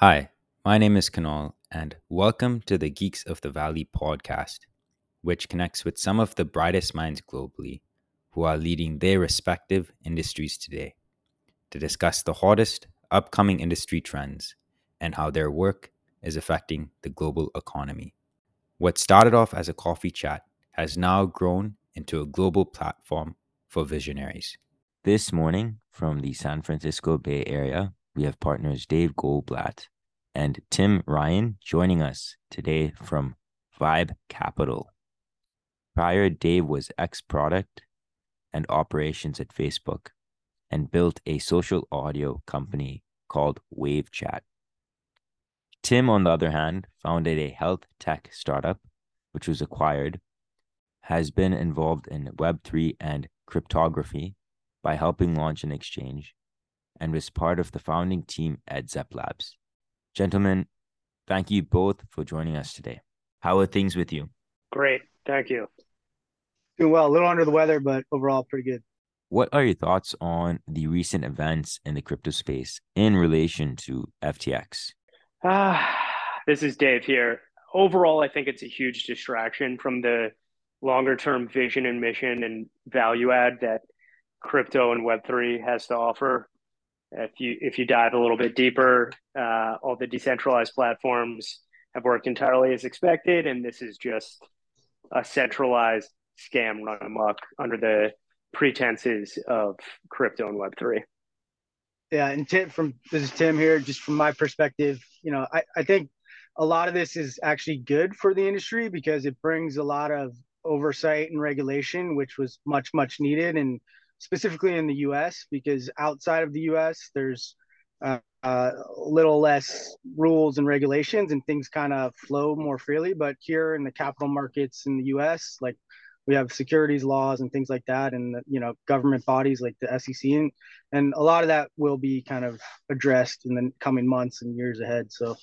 Hi, my name is Kanal, and welcome to the Geeks of the Valley podcast, which connects with some of the brightest minds globally who are leading their respective industries today to discuss the hottest upcoming industry trends and how their work is affecting the global economy. What started off as a coffee chat has now grown into a global platform for visionaries. This morning, from the San Francisco Bay Area, we have partners Dave Goldblatt and Tim Ryan joining us today from Vibe Capital. Prior, Dave was ex product and operations at Facebook and built a social audio company called Wave Chat. Tim, on the other hand, founded a health tech startup, which was acquired, has been involved in Web3 and cryptography by helping launch an exchange, and was part of the founding team at Zep Labs. Gentlemen, thank you both for joining us today. How are things with you? Great. Thank you. Doing well. A little under the weather, but overall pretty good. What are your thoughts on the recent events in the crypto space in relation to FTX? Ah, this is Dave here. Overall, I think it's a huge distraction from the longer term vision and mission and value add that crypto and Web3 has to offer. If you if you dive a little bit deeper, uh, all the decentralized platforms have worked entirely as expected, and this is just a centralized scam run amok under the pretenses of crypto and Web3. Yeah, and Tim, from this is Tim here. Just from my perspective, you know, I, I think a lot of this is actually good for the industry because it brings a lot of oversight and regulation, which was much much needed, and specifically in the U.S. because outside of the U.S. there's uh, uh, a little less rules and regulations, and things kind of flow more freely. But here in the capital markets in the U.S., like we have securities laws and things like that, and you know government bodies like the SEC, and, and a lot of that will be kind of addressed in the coming months and years ahead. So,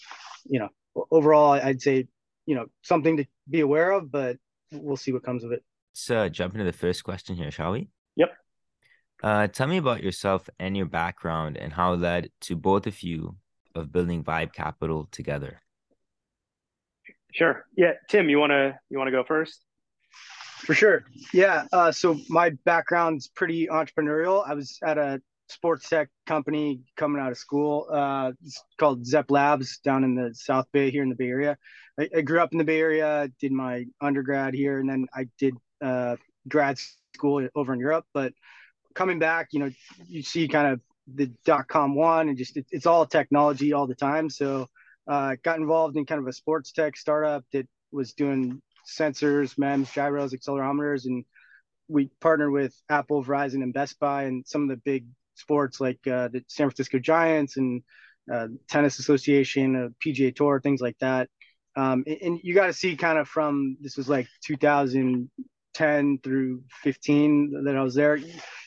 you know, overall, I'd say you know something to be aware of, but we'll see what comes of it. Let's uh, jump into the first question here, shall we? Yep. Uh, tell me about yourself and your background and how it led to both of you of building Vibe Capital together. Sure. Yeah, Tim, you wanna you wanna go first? For sure. Yeah. Uh, so my background's pretty entrepreneurial. I was at a sports tech company coming out of school. Uh, it's called Zep Labs down in the South Bay here in the Bay Area. I, I grew up in the Bay Area, did my undergrad here, and then I did uh, grad school over in Europe. But coming back, you know, you see kind of the dot com one and just it, it's all technology all the time. So uh, got involved in kind of a sports tech startup that was doing sensors, MEMS, gyros, accelerometers, and we partnered with Apple, Verizon, and Best Buy, and some of the big sports like uh, the San Francisco Giants and uh, Tennis Association, uh, PGA Tour, things like that. Um, and, and, you got to see kind of from this was like 2010 through 15 that I was there,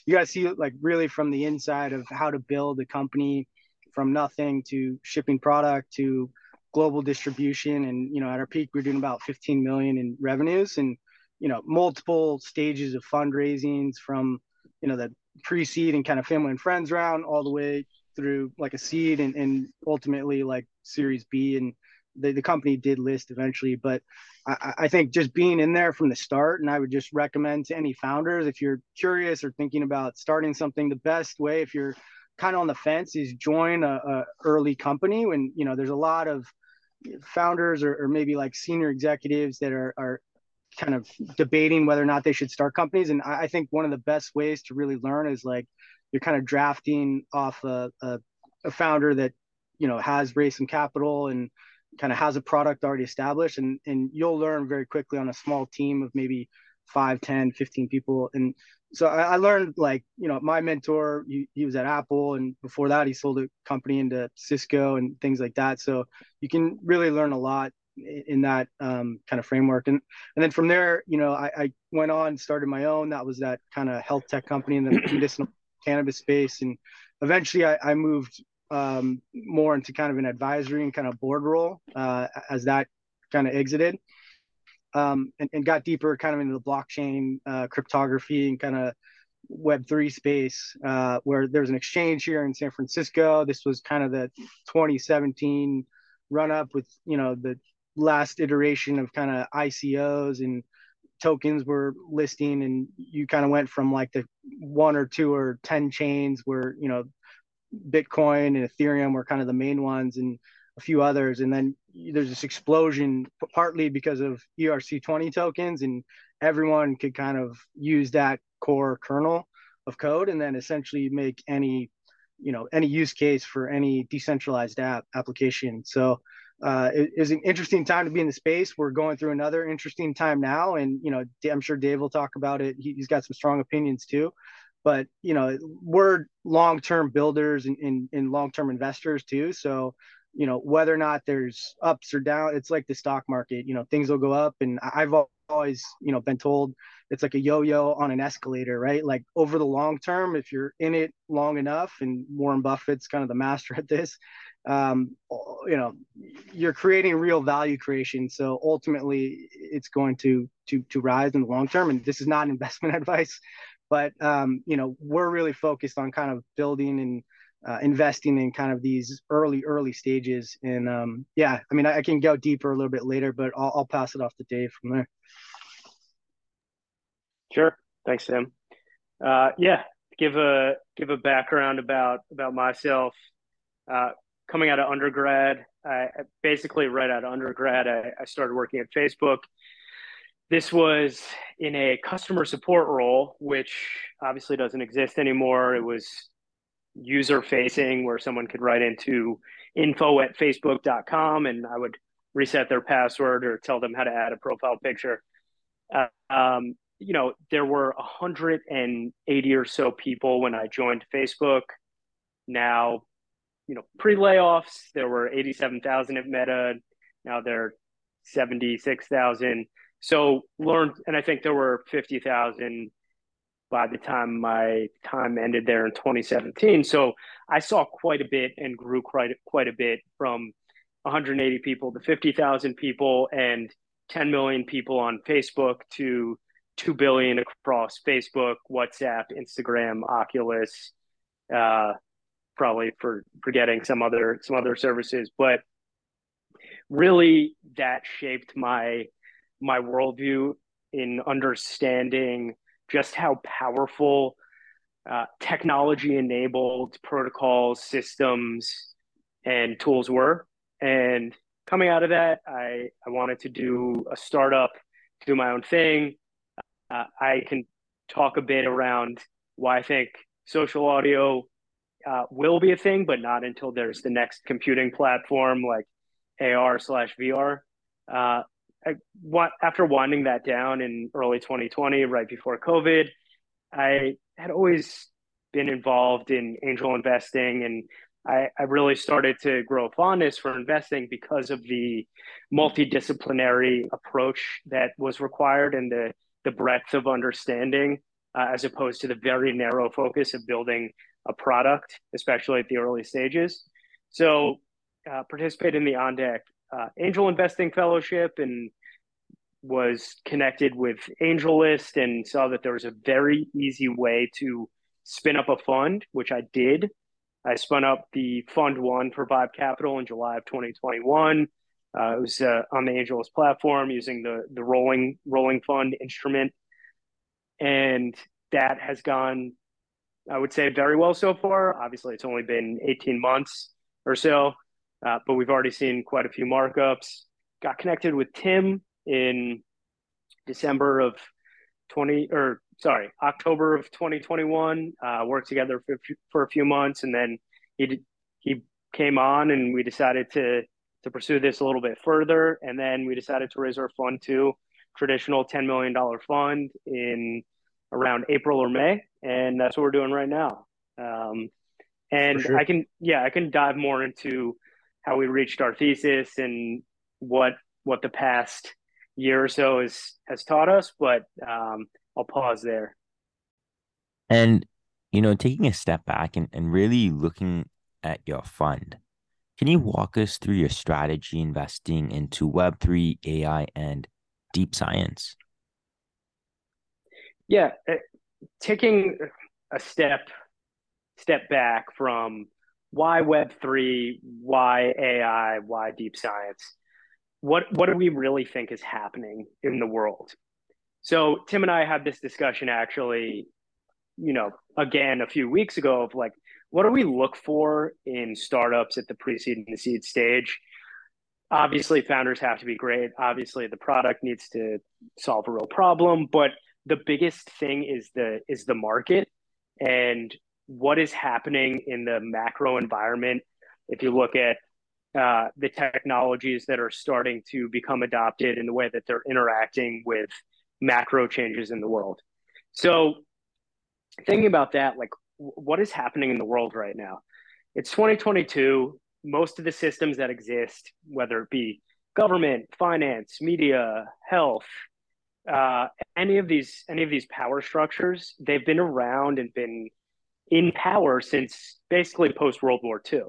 you guys see like really from the inside of how to build a company from nothing to shipping product to global distribution. And, you know, at our peak, we are doing about 15 million in revenues and, you know, multiple stages of fundraisings from, you know, the pre-seed and kind of family and friends round all the way through like a seed and, and ultimately like series B. And, the, the company did list eventually, but I, think just being in there from the start, and I would just recommend to any founders if you're curious or thinking about starting something, the best way if you're kind of on the fence is join a, a early company when you know there's a lot of founders or, or maybe like senior executives that are, are kind of debating whether or not they should start companies. And I, I, think one of the best ways to really learn is like you're kind of drafting off a, a, a founder that you know has raised some capital and kind of has a product already established and and you'll learn very quickly on a small team of maybe 5 10 15 people. And so I, I learned like you know my mentor he, he was at apple and before that he sold a company into cisco and things like that. So you can really learn a lot in that um, kind of framework. And and then from there you know I, I went on started my own. That was that kind of health tech company in the medicinal cannabis space. And eventually I, I moved um, more into kind of an advisory and kind of board role uh, as that kind of exited um, and, and, got deeper kind of into the blockchain uh, cryptography and kind of Web3 space, uh, where there's an exchange here in San Francisco. This was kind of the 2017 run up with, you know, the last iteration of kind of ICOs and tokens were listing. And you kind of went from like the one or two or 10 chains where, you know, Bitcoin and Ethereum were kind of the main ones and a few others. And then there's this explosion, partly because of ERC20 tokens, and everyone could kind of use that core kernel of code and then essentially make any you know any use case for any decentralized app application so uh, it is an interesting time to be in the space. We're going through another interesting time now, and you know, I'm sure Dave will talk about it. He, has got some strong opinions too, but you know, we're long-term builders and, and, and long-term investors too. So, you know, whether or not there's ups or down, it's like the stock market. You know, things will go up, and I've always, you know, been told it's like a yo-yo on an escalator, right? Like over the long term, if you're in it long enough, and Warren Buffett's kind of the master at this, um, you know, you're creating real value creation. So ultimately, it's going to to to rise in the long term. And this is not investment advice, but um, you know, we're really focused on kind of building and uh, investing in kind of these early early stages and um, yeah i mean I, I, can go deeper a little bit later but I'll, I'll pass it off to dave from there Sure. Thanks, Sam. Uh, yeah, give a give a background about about myself. Uh, coming out of undergrad, I basically right out of undergrad, I, I started working at Facebook. This was in a customer support role, which obviously doesn't exist anymore. It was user facing, where someone could write into info at facebook.com and I would reset their password or tell them how to add a profile picture. Uh, um, you know, there were 180 or so people when I joined Facebook. Now, you know, pre layoffs, there were 87,000 at Meta. Now there are 76,000. So learned, and I think there were 50,000 by the time my time ended there in 2017. So I saw quite a bit and grew quite quite a bit from 180 people to 50,000 people and 10 million people on Facebook to two billion across Facebook, WhatsApp, Instagram, Oculus, uh, probably for forgetting some other some other services, but really that shaped my my worldview in understanding just how powerful uh, technology enabled protocols, systems, and tools were. And coming out of that, I, I wanted to do a startup, do my own thing, uh, I can talk a bit around why I think social audio uh, will be a thing, but not until there's the next computing platform like AR slash VR. Uh, I, what, after winding that down in early 2020, right before COVID, I had always been involved in angel investing and I, I, really started to grow fondness for investing because of the multidisciplinary approach that was required and the the breadth of understanding uh, as opposed to the very narrow focus of building a product, especially at the early stages. So, uh, participated in the OnDeck uh, Angel Investing Fellowship and was connected with AngelList and saw that there was a very easy way to spin up a fund, which I did. I spun up the Fund One for Vibe Capital in July of 2021. Uh, it was uh, on the AngelList platform using the the rolling rolling fund instrument, and that has gone, I would say, very well so far. Obviously, it's only been 18 months or so, uh, but we've already seen quite a few markups. Got connected with Tim in December of 20 or sorry October of 2021. Uh, worked together for, for a few months, and then he he came on, and we decided to to pursue this a little bit further. And then we decided to raise our fund to traditional $10 million fund in around April or May. And that's what we're doing right now. Um, and sure. I can, yeah, I can dive more into how we reached our thesis and what, what the past year or so has, has taught us, but um, I'll pause there. And, you know, taking a step back and, and really looking at your fund, can you walk us through your strategy investing into Web3, AI, and deep science? Yeah, taking a step step back from why Web three, why AI, why deep science. What what do we really think is happening in the world? So Tim and I had this discussion actually, you know, again a few weeks ago of like, what do we look for in startups at the pre-seed and the seed stage? Obviously, founders have to be great. Obviously, the product needs to solve a real problem, but the biggest thing is the is the market and what is happening in the macro environment. If you look at uh, the technologies that are starting to become adopted and the way that they're interacting with macro changes in the world. So, thinking about that, like what is happening in the world right now? It's 2022. Most of the systems that exist, whether it be government, finance, media, health, uh, any of these any of these power structures, they've been around and been in power since basically post World War II.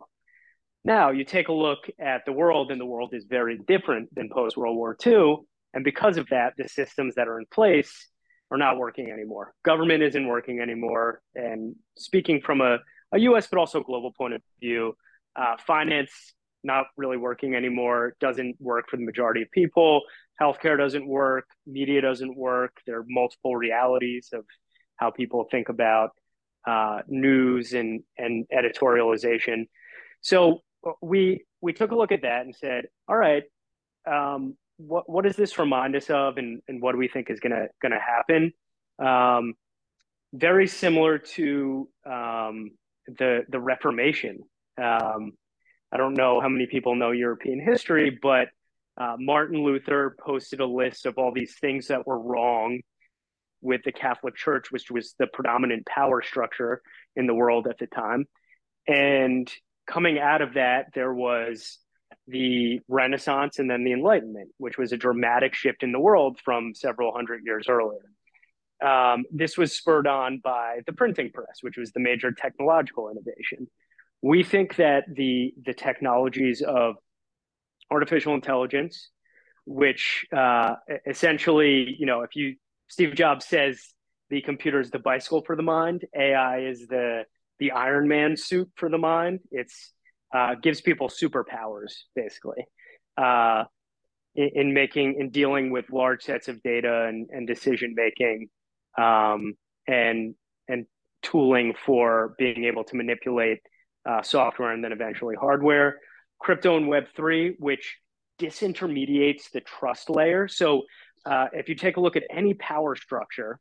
Now you take a look at the world, and the world is very different than post World War II. And because of that, the systems that are in place are not working anymore. Government isn't working anymore. And speaking from a, a US, but also global point of view, uh, finance not really working anymore, doesn't work for the majority of people. Healthcare doesn't work, media doesn't work. There are multiple realities of how people think about uh, news and, and editorialization. So we we took a look at that and said, all right, um, what what does this remind us of, and, and what do we think is gonna gonna happen? Um, very similar to um, the the Reformation. Um, I don't know how many people know European history, but uh, Martin Luther posted a list of all these things that were wrong with the Catholic Church, which was the predominant power structure in the world at the time. And coming out of that, there was the Renaissance and then the Enlightenment, which was a dramatic shift in the world from several hundred years earlier. Um, this was spurred on by the printing press, which was the major technological innovation. We think that the the technologies of artificial intelligence, which uh, essentially, you know, if you Steve Jobs says the computer is the bicycle for the mind. AI is the the Iron Man suit for the mind. It's uh, gives people superpowers basically uh, in, in, making in dealing with large sets of data and, and decision making um, and and tooling for being able to manipulate uh, software and then eventually hardware. Crypto and Web three, which disintermediates the trust layer. So uh, if you take a look at any power structure,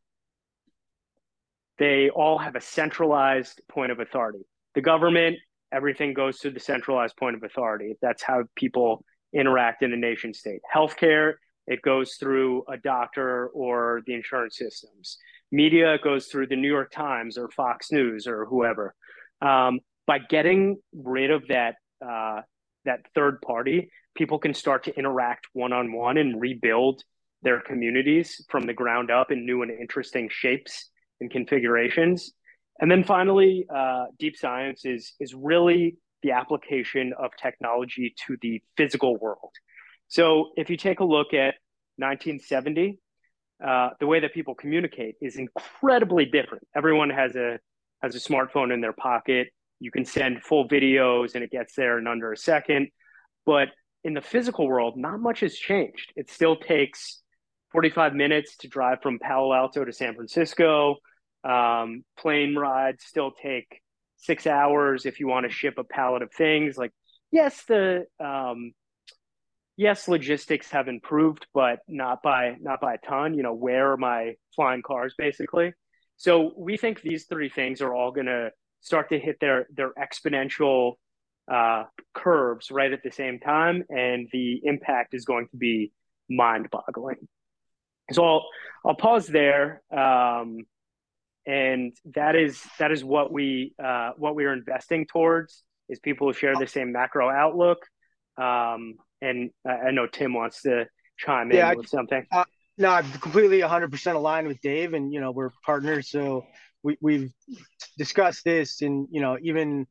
they all have a centralized point of authority. The government, everything goes to the centralized point of authority. That's how people interact in a nation state. Healthcare, it goes through a doctor or the insurance systems. Media it goes through the New York Times or Fox News or whoever. Um, by getting rid of that uh, that third party, people can start to interact one on one and rebuild their communities from the ground up in new and interesting shapes and configurations. And then finally, uh, deep science is is really the application of technology to the physical world. So if you take a look at 1970, uh, the way that people communicate is incredibly different. Everyone has a has a smartphone in their pocket. You can send full videos and it gets there in under a second. But in the physical world, not much has changed. It still takes 45 minutes to drive from Palo Alto to San Francisco. Um, plane rides still take six hours if you want to ship a pallet of things. Like, yes, the um, yes, logistics have improved, but not by not by a ton. You know, where are my flying cars, basically? So we think these three things are all going to start to hit their their exponential uh, curves right at the same time, and the impact is going to be mind-boggling. So I'll I'll pause there, um, and that is that is what we uh, what we are investing towards is people who share the same macro outlook. Um, and I, know Tim wants to chime yeah, in with something. Uh, no, I'm completely 100% aligned with Dave, and you know we're partners, so we we've discussed this, and you know even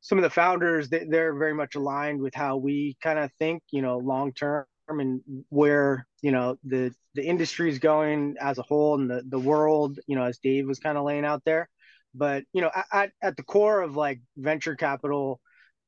some of the founders they, they're very much aligned with how we kind of think, you know, long term and where you know the the industry is going as a whole and the the world you know as dave was kind of laying out there. But you know at, at the core of like venture capital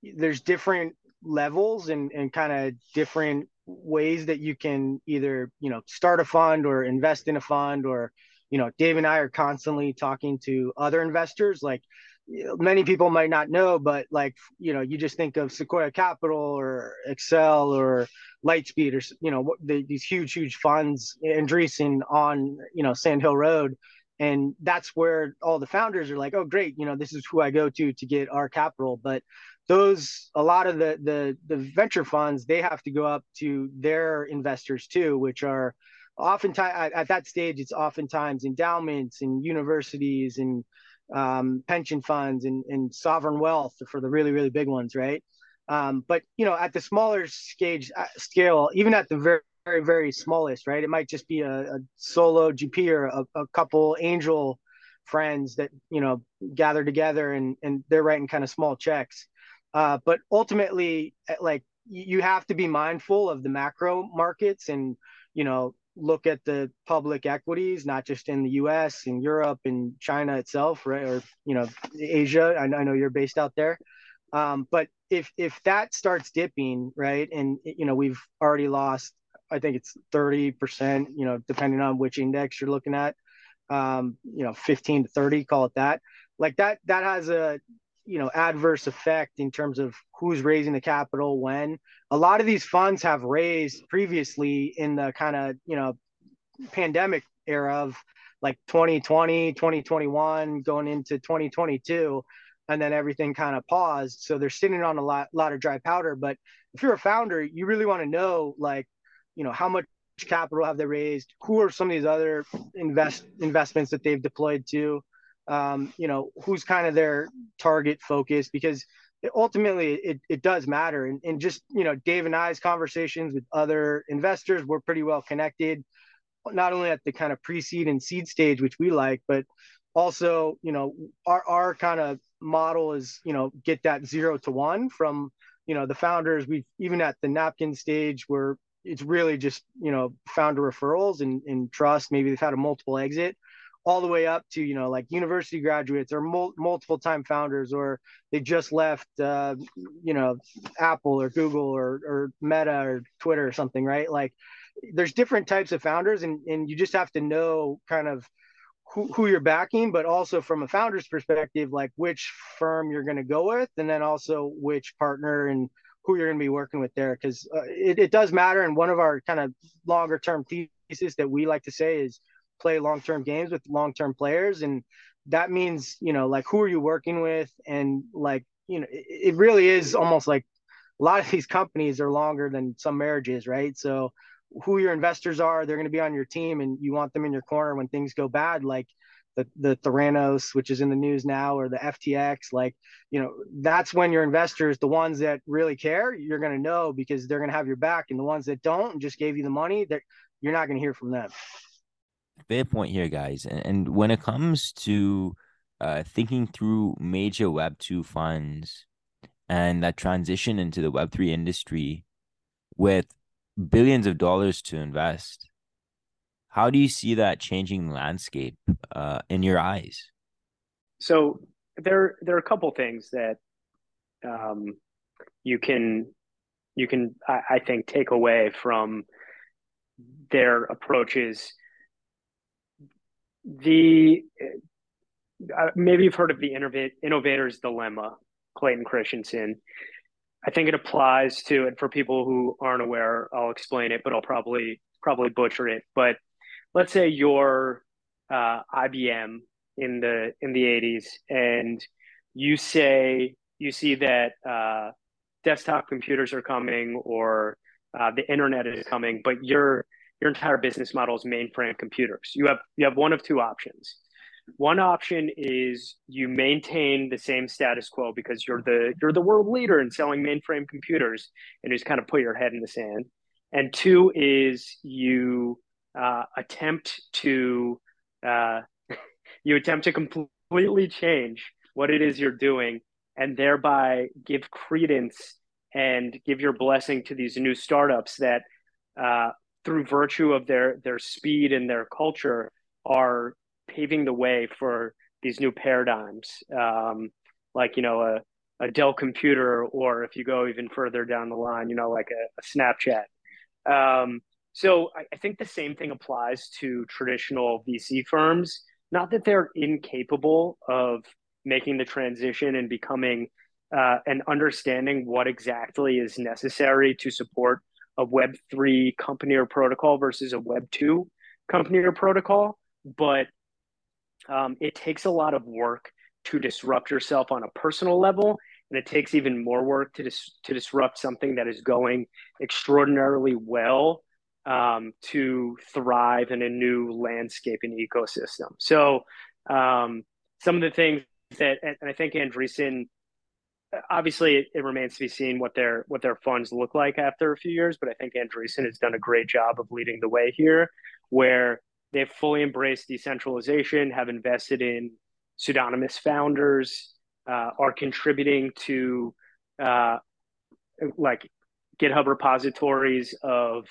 there's different levels and and kind of different ways that you can either you know start a fund or invest in a fund or you know dave and i are constantly talking to other investors. Like many people might not know, but like you know, you just think of Sequoia Capital or Accel or Lightspeed or you know the, these huge, huge funds, Andreessen on you know Sand Hill Road, and that's where all the founders are like, oh great, you know this is who I go to to get our capital. But those a lot of the the the venture funds they have to go up to their investors too, which are oftentimes at, at that stage it's oftentimes endowments and universities and um, pension funds and, and sovereign wealth for the really really big ones, right? Um, but you know, at the smaller stage uh, scale, even at the very very very smallest, right? It might just be a, a solo GP or a, a, couple angel friends that you know gather together and and they're writing kind of small checks. Uh, but ultimately, eh, like you have to be mindful of the macro markets and you know look at the public equities, not just in the U.S. and Europe and China itself, right, or you know Asia. I, I know you're based out there, um, but if if that starts dipping, right, and you know we've already lost, I think it's thirty percent, you know, depending on which index you're looking at, um, you know, fifteen to thirty, call it that. Like that, that has a you know adverse effect in terms of who's raising the capital when a lot of these funds have raised previously in the kind of you know pandemic era of like 2020 2021 going into 2022 and then everything kind of paused. So they're sitting on a lot lot of dry powder. But if you're a founder you really want to know like you know how much capital have they raised? Who are some of these other invest investments that they've deployed to? Um, you know, who's kind of their target focus? Because it, ultimately it, it does matter. And, and just, you know, Dave and I's conversations with other investors, we're pretty well connected, not only at the kind of pre-seed and seed stage, which we like, but also, you know, our, our kind of model is, you know, get that zero to one from, you know, the founders. We even at the napkin stage where it's really just, you know, founder referrals and, and trust. Maybe they've had a multiple exit all the way up to you know like university graduates or mul- multiple time founders or they just left uh, you know apple or google or, or meta or twitter or something right like there's different types of founders and, and you just have to know kind of who, who you're backing but also from a founder's perspective like which firm you're going to go with and then also which partner and who you're going to be working with there because uh, it, it does matter and one of our kind of longer term thesis that we like to say is play long term games with long term players, and that means you know like who are you working with, and like you know it, it really is almost like a lot of these companies are longer than some marriages, right? So who your investors are, they're going to be on your team, and you want them in your corner when things go bad, like the the Theranos, which is in the news now, or the FTX. Like, you know, that's when your investors, the ones that really care, you're going to know because they're going to have your back, and the ones that don't and just gave you the money, that you're not going to hear from them fair point here, guys. And, when it comes to uh, thinking through major Web two funds and that transition into the Web three industry with billions of dollars to invest, how do you see that changing landscape uh, in your eyes? So there, there are a couple things that um, you can you can I, I think take away from their approaches the uh, maybe you've heard of the innovator's dilemma, Clayton Christensen. I think it applies to it for people who aren't aware. I'll explain it, but I'll probably probably butcher it. But let's say you're uh, IBM in the in the 80s, and you say you see that uh, desktop computers are coming or uh, the internet is coming, but you're your entire business model is mainframe computers. You have you have one of two options. One option is you maintain the same status quo because you're the you're the world leader in selling mainframe computers and you just kind of put your head in the sand. And two is you uh, attempt to uh, you attempt to completely change what it is you're doing and thereby give credence and give your blessing to these new startups that uh, through virtue of their their speed and their culture, are paving the way for these new paradigms, um, like you know a a Dell computer, or if you go even further down the line, you know like a, a Snapchat. Um, so I, I think the same thing applies to traditional VC firms. Not that they're incapable of making the transition and becoming uh, and understanding what exactly is necessary to support a Web3 company or protocol versus a Web2 company or protocol. But um, it takes a lot of work to disrupt yourself on a personal level. And it takes even more work to, dis- to disrupt something that is going extraordinarily well um, to thrive in a new landscape and ecosystem. So um, some of the things that, and I think Andreessen, obviously it, it, remains to be seen what their what their funds look like after a few years, but I think Andreessen has done a great job of leading the way here, where they've fully embraced decentralization, have invested in pseudonymous founders, uh, are contributing to uh, like GitHub repositories of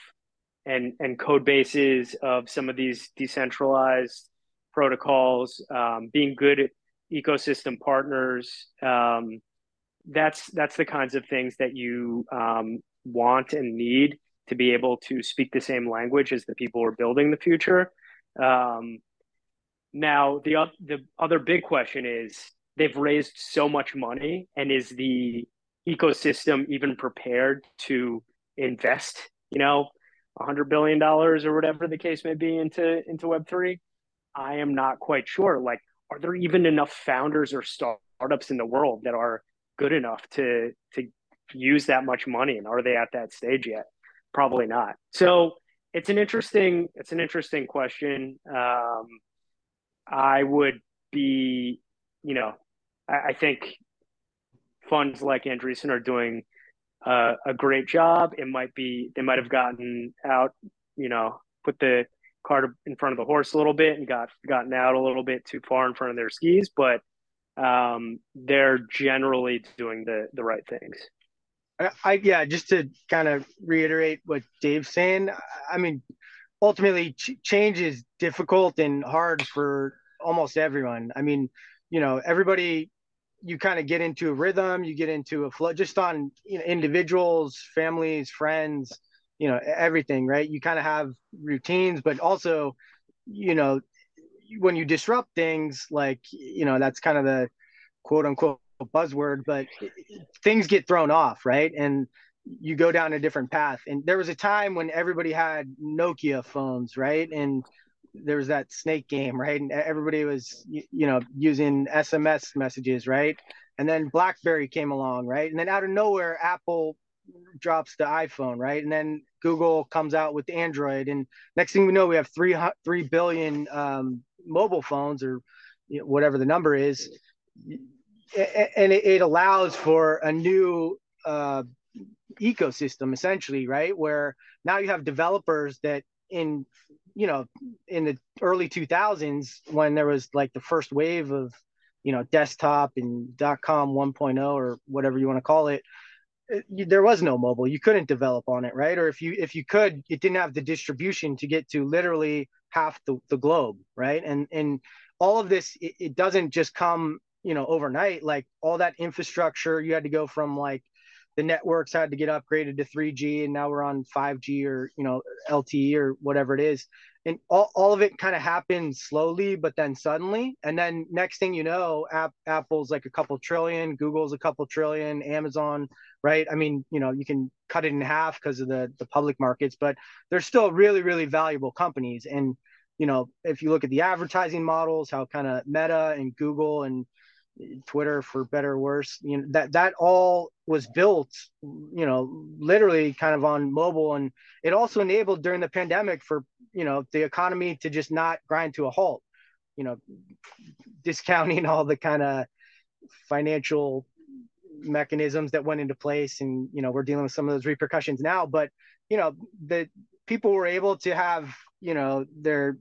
and and code bases of some of these decentralized protocols, um, being good ecosystem partners. Um, that's that's the kinds of things that you um, want and need to be able to speak the same language as the people who are building the future. Um, now, the the other big question is they've raised so much money, and is the ecosystem even prepared to invest? You know, hundred billion dollars or whatever the case may be into into Web three. I am not quite sure. Like, are there even enough founders or startups in the world that are good enough to to use that much money, and are they at that stage yet? Probably not. So it's an interesting it's an interesting question. Um, I would be, you know, I, I think funds like Andreessen are doing uh, a great job. It might be they might have gotten out, you know, put the cart in front of the horse a little bit and got gotten out a little bit too far in front of their skis, but um, they're generally doing the the right things. I yeah, just to kind of reiterate what Dave's saying. I mean, ultimately, ch- change is difficult and hard for almost everyone. I mean, you know, everybody you kind of get into a rhythm, you get into a flow just on you know, individuals, families, friends, you know, everything, right? You kind of have routines, but also, you know, when you disrupt things, like, you know, that's kind of the quote unquote buzzword, but things get thrown off, right? And you go down a different path. And there was a time when everybody had Nokia phones, right? And there was that snake game, right? And everybody was, you know, using SMS messages, right? And then BlackBerry came along, right? And then out of nowhere, Apple drops the iPhone, right? And then Google comes out with Android, and next thing we know, we have three three billion um, mobile phones, or you know, whatever the number is, and it, allows for a new uh, ecosystem, essentially, right? Where now you have developers that in you know, in the early 2000s when there was like the first wave of, you know, desktop and dot com 1.0 or whatever you want to call it, it there was no mobile. You couldn't develop on it, right? Or if you if you could, it didn't have the distribution to get to literally half the, the globe, right? And and all of this, it, it doesn't just come, you know, overnight. Like all that infrastructure, you had to go from like the networks had to get upgraded to 3G and now we're on 5G or you know LTE or whatever it is. And all, all of it kind of happened slowly but then suddenly. And then next thing you know App, Apple's like a couple trillion Google's a couple trillion Amazon right? I mean you know you can cut it in half because of the the public markets but they're still really really valuable companies. And you know if you look at the advertising models how kind of Meta and Google and Twitter for better or worse. You know that that all was built, you know, literally kind of on mobile, and it also enabled during the pandemic for you know the economy to just not grind to a halt. You know, discounting all the kind of financial mechanisms that went into place, and you know we're dealing with some of those repercussions now. But you know the people were able to have you know their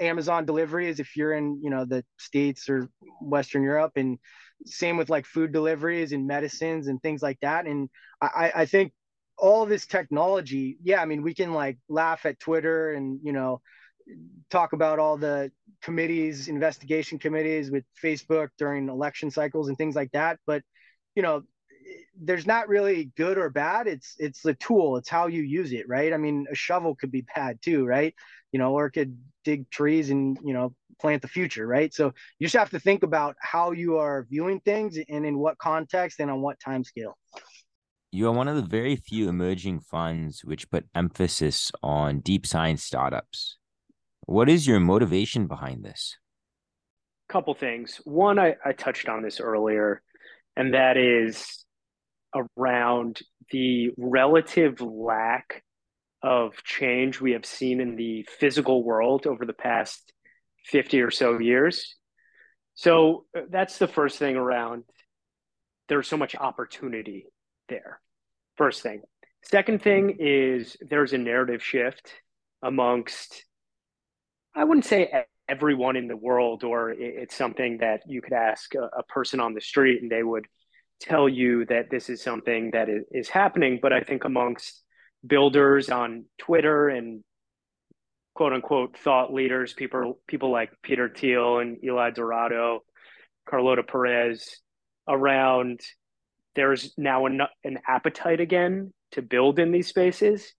Amazon deliveries if you're in, you know, the States or Western Europe and same with like food deliveries and medicines and things like that. And I, I think all this technology, yeah, I mean, we can like laugh at Twitter and, you know, talk about all the committees, investigation committees with Facebook during election cycles and things like that. But, you know, there's not really good or bad. It's it's the tool. It's how you use it, right? I mean, a shovel could be bad too, right? You know, or it could dig trees and you know plant the future, right? So you just have to think about how you are viewing things and in what context and on what time scale. You are one of the very few emerging funds which put emphasis on deep science startups. What is your motivation behind this? Couple things. One, I, I touched on this earlier, and that is around the relative lack of change we have seen in the physical world over the past 50 or so years. So uh, that's the first thing around there's so much opportunity there. First thing. Second thing is there's a narrative shift amongst, I wouldn't say everyone in the world, or it's something that you could ask a, a person on the street and they would tell you that this is something that is, happening. But I think amongst builders on Twitter and quote unquote thought leaders, people people like Peter Thiel and Eli Dourado, Carlota Perez, around there's now an, an appetite again to build in these spaces.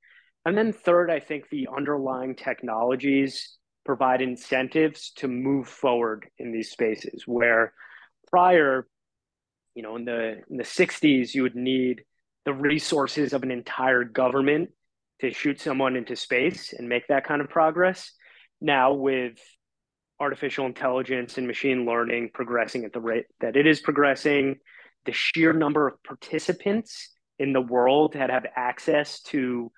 And then third, I think the underlying technologies provide incentives to move forward in these spaces where prior you know in the in the 60s you would need the resources of an entire government to shoot someone into space and make that kind of progress. Now with artificial intelligence and machine learning progressing at the rate that it is progressing the sheer number of participants in the world that have access to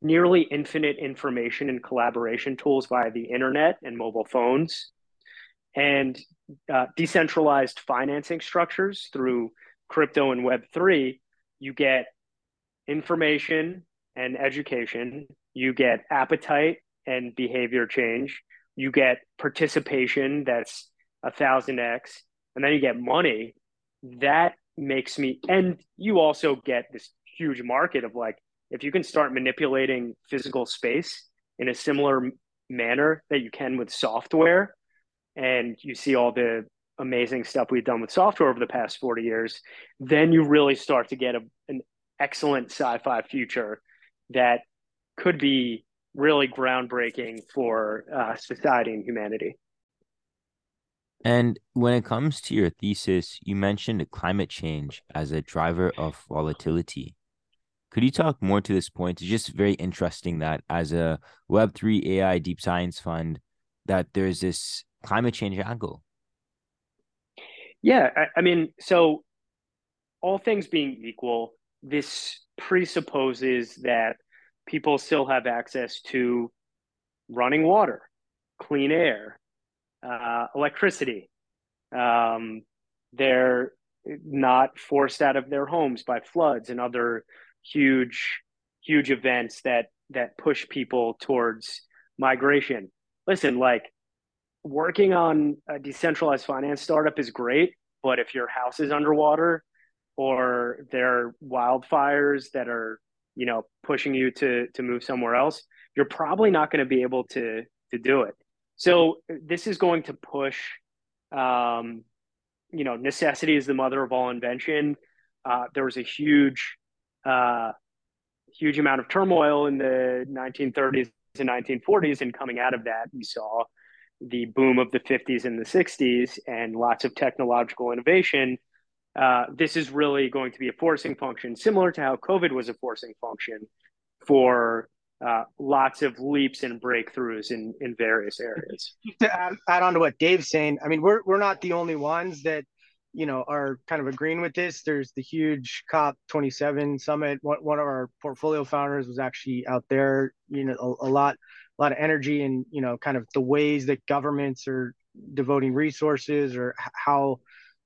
nearly infinite information and collaboration tools via the internet and mobile phones and uh, decentralized financing structures through crypto and Web3, you get information and education, you get appetite and behavior change, you get participation that's a thousand X, and then you get money. That makes me, and you also get this huge market of like, if you can start manipulating physical space in a similar manner that you can with software, and you see all the amazing stuff we've done with software over the past 40 years, then you really start to get a, an excellent sci fi future that could be really groundbreaking for uh, society and humanity. And when it comes to your thesis, you mentioned climate change as a driver of volatility. Could you talk more to this point? It's just very interesting that as a Web3 AI deep science fund, that there's this climate change angle? Yeah, I, I mean, so all things being equal, this presupposes that people still have access to running water, clean air, uh, electricity. Um, they're not forced out of their homes by floods and other huge, huge events that that push people towards migration. Listen, like working on a decentralized finance startup is great, but if your house is underwater or there are wildfires that are, you know, pushing you to to move somewhere else, you're probably not going to be able to to do it. So this is going to push um, you know, necessity is the mother of all invention. Uh, there was a huge, uh, huge amount of turmoil in the 1930s and 1940s, and coming out of that, we saw the boom of the 50s and the 60s and lots of technological innovation, uh, this is really going to be a forcing function, similar to how COVID was a forcing function for uh, lots of leaps and breakthroughs in, in various areas. To add, add on to what Dave's saying, I mean, we're, we're not the only ones that, you know, are kind of agreeing with this. There's the huge COP27 summit. One, one of our portfolio founders was actually out there, you know, a, a lot a lot of energy and you know kind of the ways that governments are devoting resources or how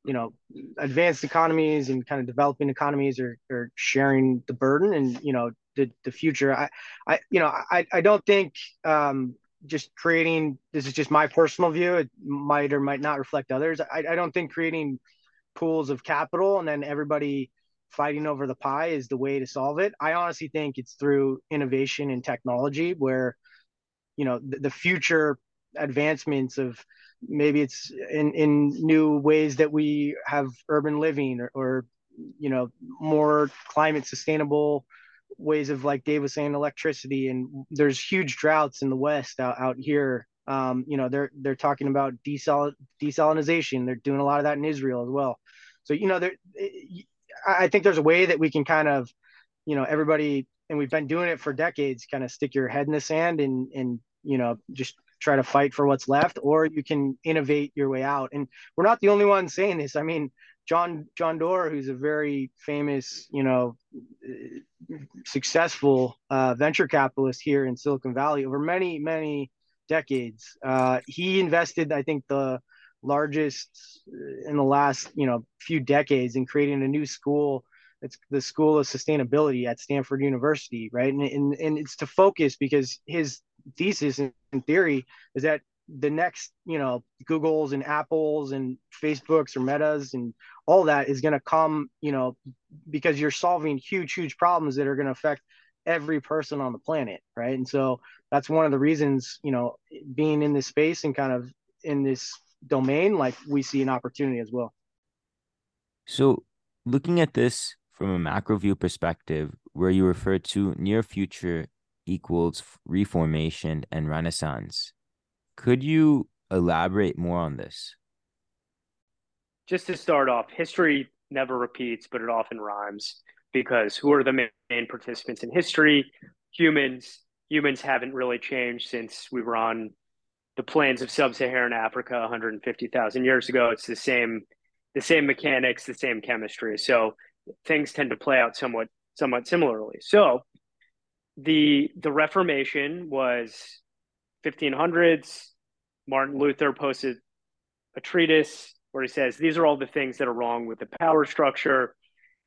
you know advanced economies and kind of developing economies are, are sharing the burden and you know the, the future i i you know i i don't think um just creating this is just my personal view it might or might not reflect others i, I don't think creating pools of capital and then everybody fighting over the pie is the way to solve it. I honestly think it's through innovation and technology where, you know, the, the future advancements of maybe it's in, in new ways that we have urban living or, or you know, more climate sustainable ways of like Dave was saying, electricity. And there's huge droughts in the West out, out here. Um, you know, they're they're talking about desal desalinization. They're doing a lot of that in Israel as well. So you know, there I think there's a way that we can kind of, you know, everybody, and we've been doing it for decades, kind of stick your head in the sand and, and, you know, just try to fight for what's left, or you can innovate your way out. And we're not the only ones saying this. I mean, John, John Doerr, who's a very famous, you know, successful uh, venture capitalist here in Silicon Valley over many, many decades. Uh, he invested, I think, the largest uh, in the last you know few decades in creating a new school it's the school of sustainability at stanford university right and, and, and it's to focus because his thesis in, theory is that the next you know googles and apples and facebooks or metas and all that is going to come you know because you're solving huge huge problems that are going to affect every person on the planet right and so that's one of the reasons you know being in this space and kind of in this domain, like we see an opportunity as well. So, looking at this from a macro view perspective, where you refer to near future equals reformation and renaissance, could you elaborate more on this? Just to start off, history never repeats, but it often rhymes because who are the main participants in history? Humans. Humans haven't really changed since we were on the plains of sub-Saharan Africa 150,000 years ago. It's the same, the same mechanics, the same chemistry. So things tend to play out somewhat, somewhat similarly. So the the Reformation was 1500s. Martin Luther posted a treatise where he says these are all the things that are wrong with the power structure.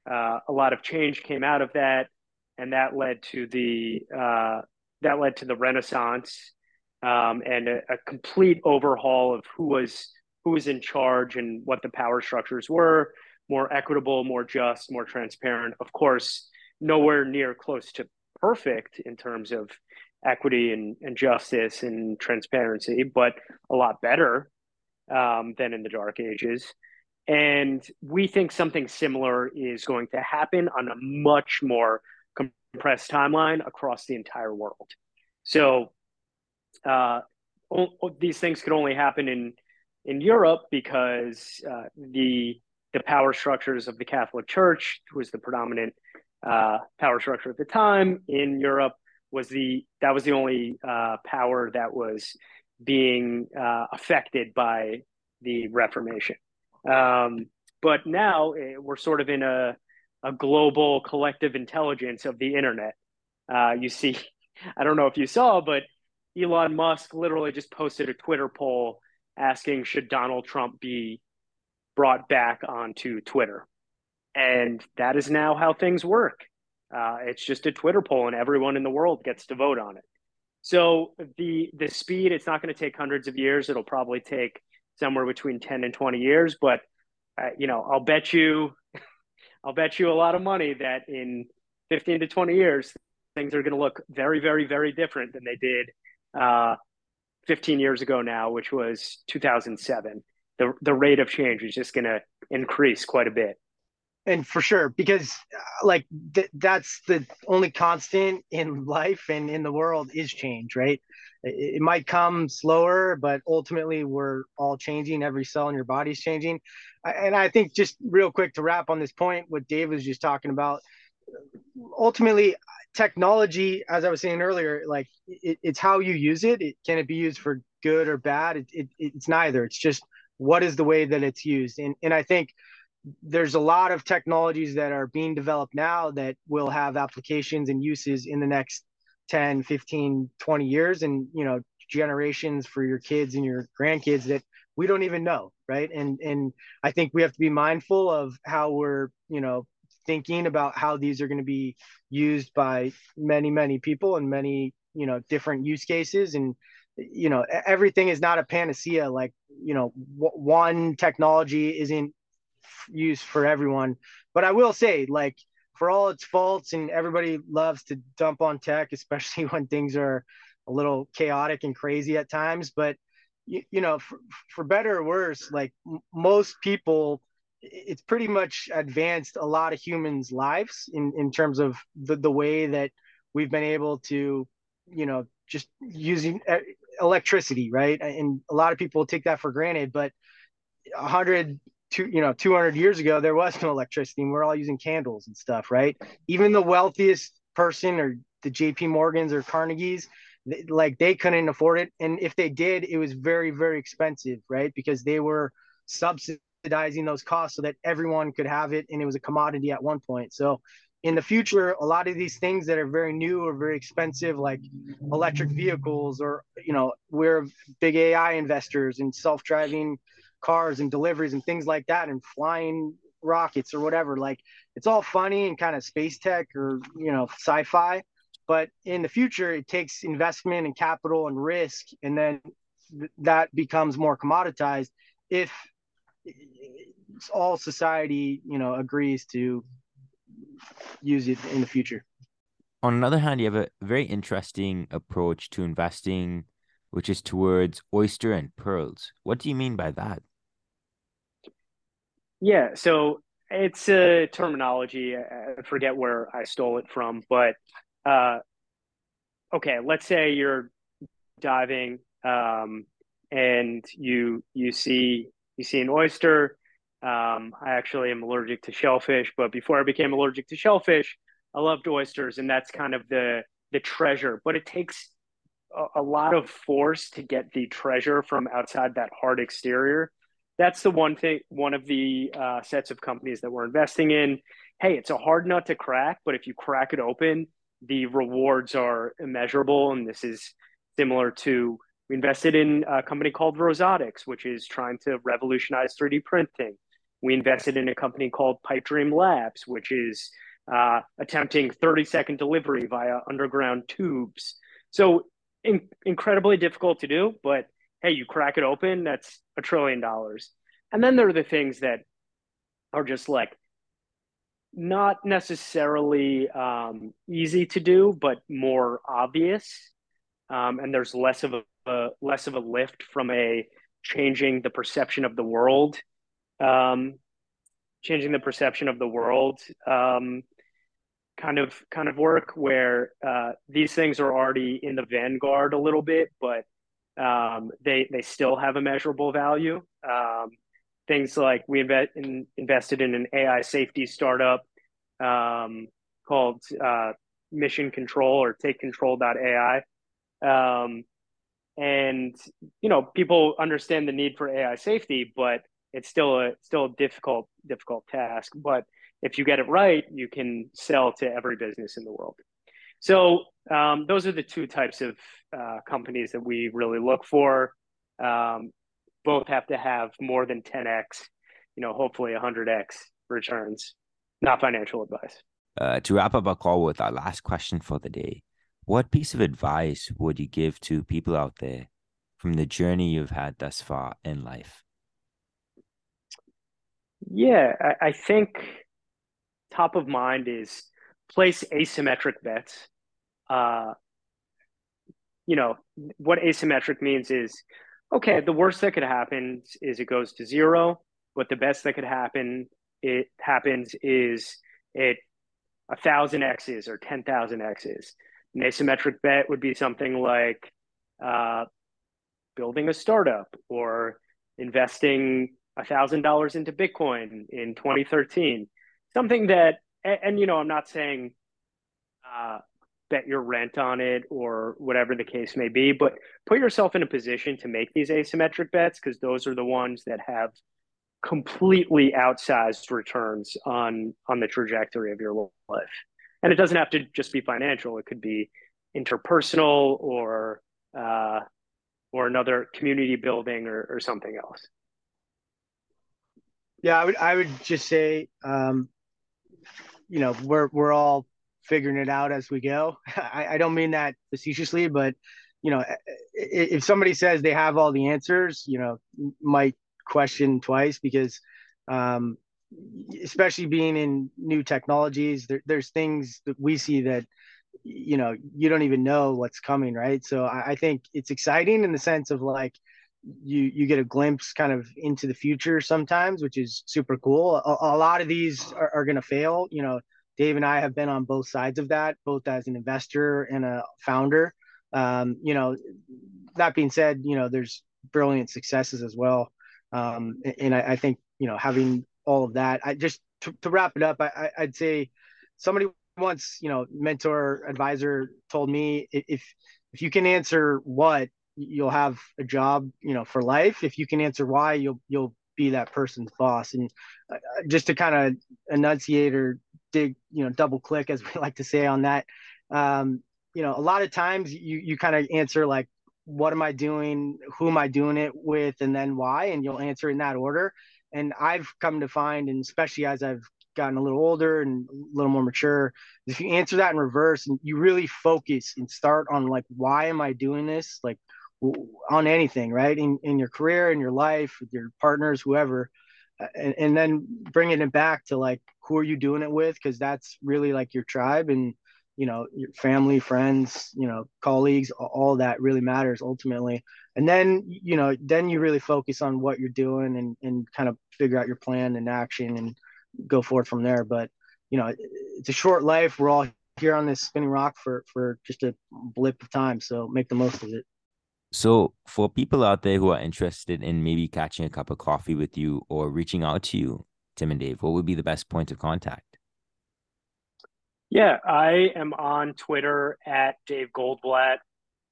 Uh, a lot of change came out of that, and that led to the uh, that led to the Renaissance um, and a, a, complete overhaul of who was who was in charge and what the power structures were, more equitable, more just, more transparent. Of course, nowhere near close to perfect in terms of equity and, and justice and transparency, but a lot better um, than in the dark ages. And we think something similar is going to happen on a much more compressed timeline across the entire world. So uh, these things could only happen in in Europe because uh, the the power structures of the Catholic Church, who was the predominant uh, power structure at the time in Europe, was the that was the only uh, power that was being uh, affected by the Reformation. Um, but now eh, we're sort of in a a global collective intelligence of the internet. Uh, you see, I don't know if you saw, but Elon Musk literally just posted a Twitter poll asking should Donald Trump be brought back onto Twitter. And that is now how things work. Uh, it's just a Twitter poll, and everyone in the world gets to vote on it. So the the speed, it's not going to take hundreds of years. It'll probably take somewhere between ten and twenty years. But uh, you know, I'll bet you, I'll bet you a lot of money that in fifteen to twenty years, things are going to look very, very, very different than they did uh, 15 years ago now, which was 2007. The, the rate of change is just going to increase quite a bit. And for sure, because uh, like th- that's the only constant in life and in the world is change, right? It, it might come slower, but ultimately we're all changing. Every cell in your body's changing. And I think just real quick to wrap on this point, what Dave was just talking about, ultimately technology, as I was saying earlier, like it, it's how you use it. it. Can it be used for good or bad? It, it, it's neither. It's just what is the way that it's used. And, and I think there's a lot of technologies that are being developed now that will have applications and uses in the next 10, 15, 20 years and, you know, generations for your kids and your grandkids that we don't even know. Right. And, and I think we have to be mindful of how we're, you know, thinking about how these are going to be used by many many people and many you know different use cases and you know everything is not a panacea like you know w- one technology isn't used for everyone but i will say like for all its faults, and everybody loves to dump on tech, especially when things are a little chaotic and crazy at times. But you, you know, for, for better or worse, like m- most people, it's pretty much advanced a lot of humans' lives in in terms of the the way that we've been able to, you know, just using electricity, right? And a lot of people take that for granted, but 100 two, you know, 200 years ago, there was no electricity and we're all using candles and stuff, right? Even the wealthiest person or the JP Morgans or Carnegies, like they couldn't afford it. And if they did, it was very, very expensive, right? Because they were subsidizing those costs so that everyone could have it. And it was a commodity at one point. So in the future, a lot of these things that are very new or very expensive, like electric vehicles, or, you know, we're big AI investors in self driving cars and deliveries and things like that and flying rockets or whatever. Like it's all funny and kind of space tech or, you know, sci fi. But in the future, it takes investment and capital and risk. And then th- that becomes more commoditized if all society, you know, agrees to use it in the future. On another hand, you have a very interesting approach to investing, which is towards oyster and pearls. What do you mean by that? Yeah, so it's a terminology. I forget where I stole it from, but uh, okay, let's say you're diving um, and you you see you see an oyster. Um, I actually am allergic to shellfish, but before I became allergic to shellfish, I loved oysters, and that's kind of the the treasure. But it takes a, a lot of force to get the treasure from outside that hard exterior. That's the one thing one of the uh, sets of companies that we're investing in. Hey it's a hard nut to crack but if you crack it open the rewards are immeasurable and this is similar to we invested in a company called Rosotics, which is trying to revolutionize 3d printing we invested in a company called pipe dream labs which is uh, attempting 30 second delivery via underground tubes so in- incredibly difficult to do but hey, you crack it open, that's a trillion dollars. And then there are the things that are just like not necessarily um, easy to do, but more obvious. Um, and there's less of a, a, less of a lift from a changing the perception of the world, um, changing the perception of the world um, kind of kind of work where uh, these things are already in the vanguard a little bit, but um, they they still have a measurable value. Um, things like we invest in, invested in an AI safety startup um, called uh, Mission Control or Take Control.ai. Um, and you know, people understand the need for AI safety, but it's still a still a difficult difficult task. But if you get it right, you can sell to every business in the world. So um, those are the two types of uh, companies that we really look for. Um, both have to have more than 10x, you know, hopefully 100x returns. Not financial advice. Uh, to wrap up our call with our last question for the day, what piece of advice would you give to people out there from the journey you've had thus far in life? Yeah, I, I think top of mind is place asymmetric bets. Uh, you know, what asymmetric means is okay, the worst that could happen is it goes to zero, but the best that could happen it happens is it a thousand x's or ten thousand x's. An asymmetric bet would be something like uh, building a startup or investing a thousand dollars into Bitcoin in 2013. Something that and, and, you know, I'm not saying uh, bet your rent on it or whatever the case may be, but put yourself in a position to make these asymmetric bets because those are the ones that have completely outsized returns on on the trajectory of your life. And it doesn't have to just be financial; it could be interpersonal or uh, or another community building or, or something else. Yeah, I would I would just say um, you know we're we're all figuring it out as we go. I, I don't mean that facetiously, but you know, if somebody says they have all the answers, you know, might question twice because um, especially being in new technologies, there, there's things that we see that you know you don't even know what's coming, right? So I, I think it's exciting in the sense of like you you get a glimpse kind of into the future sometimes, which is super cool. A, a lot of these are, are going to fail. You know, Dave and I have been on both sides of that, both as an investor and a founder. Um, you know, that being said, you know, there's brilliant successes as well. Um, and I, I, think, you know, having all of that, I just, to, to wrap it up, I, I'd say somebody once, you know, mentor advisor told me if, if you can answer what you'll have a job, you know, for life. If you can answer why you'll, you'll be that person's boss. And uh, just to kind of enunciate or dig, you know, double click, as we like to say on that, um, you know, a lot of times you, you kind of answer like, what am I doing? Who am I doing it with? And then why? And you'll answer in that order. And I've come to find, and especially as I've gotten a little older and a little more mature, if you answer that in reverse and you really focus and start on like, why am I doing this? Like on anything, right? In, in your career, in your life, with your partners, whoever, and, and then bringing it back to like, who are you doing it with? Cause that's really like your tribe and, you know your family friends you know colleagues all that really matters ultimately and then you know then you really focus on what you're doing and and kind of figure out your plan and action and go forward from there but you know it's a short life we're all here on this spinning rock for for just a blip of time so make the most of it so for people out there who are interested in maybe catching a cup of coffee with you or reaching out to you tim and dave what would be the best point of contact yeah, I am on Twitter at Dave Goldblatt.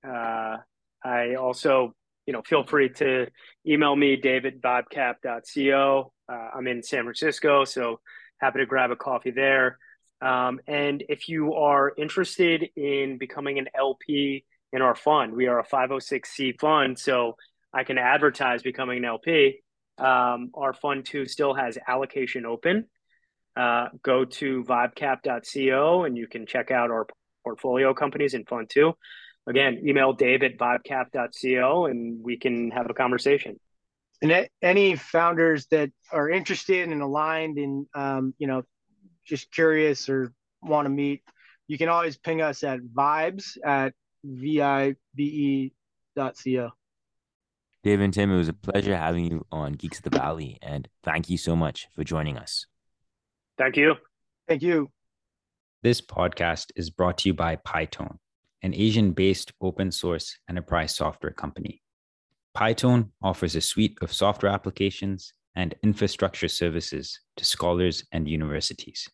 Uh, I also, you know, feel free to email me, david.vibecap.co. Uh, I'm in San Francisco, so happy to grab a coffee there. Um, and if you are interested in becoming an LP in our fund, we are a 506c fund, so I can advertise becoming an LP. Um, our fund two still has allocation open uh, go to vibecap.co and you can check out our portfolio companies in Fund 2. Again, email dave at vibecap.co and we can have a conversation. And any founders that are interested and aligned and, um, you know, just curious or want to meet, you can always ping us at vibes at vibe.co. Dave and Tim, it was a pleasure having you on Geeks of the Valley, and thank you so much for joining us. Thank you. Thank you. This podcast is brought to you by Pytone, an Asian based open source enterprise software company. Pytone offers a suite of software applications and infrastructure services to scholars and universities.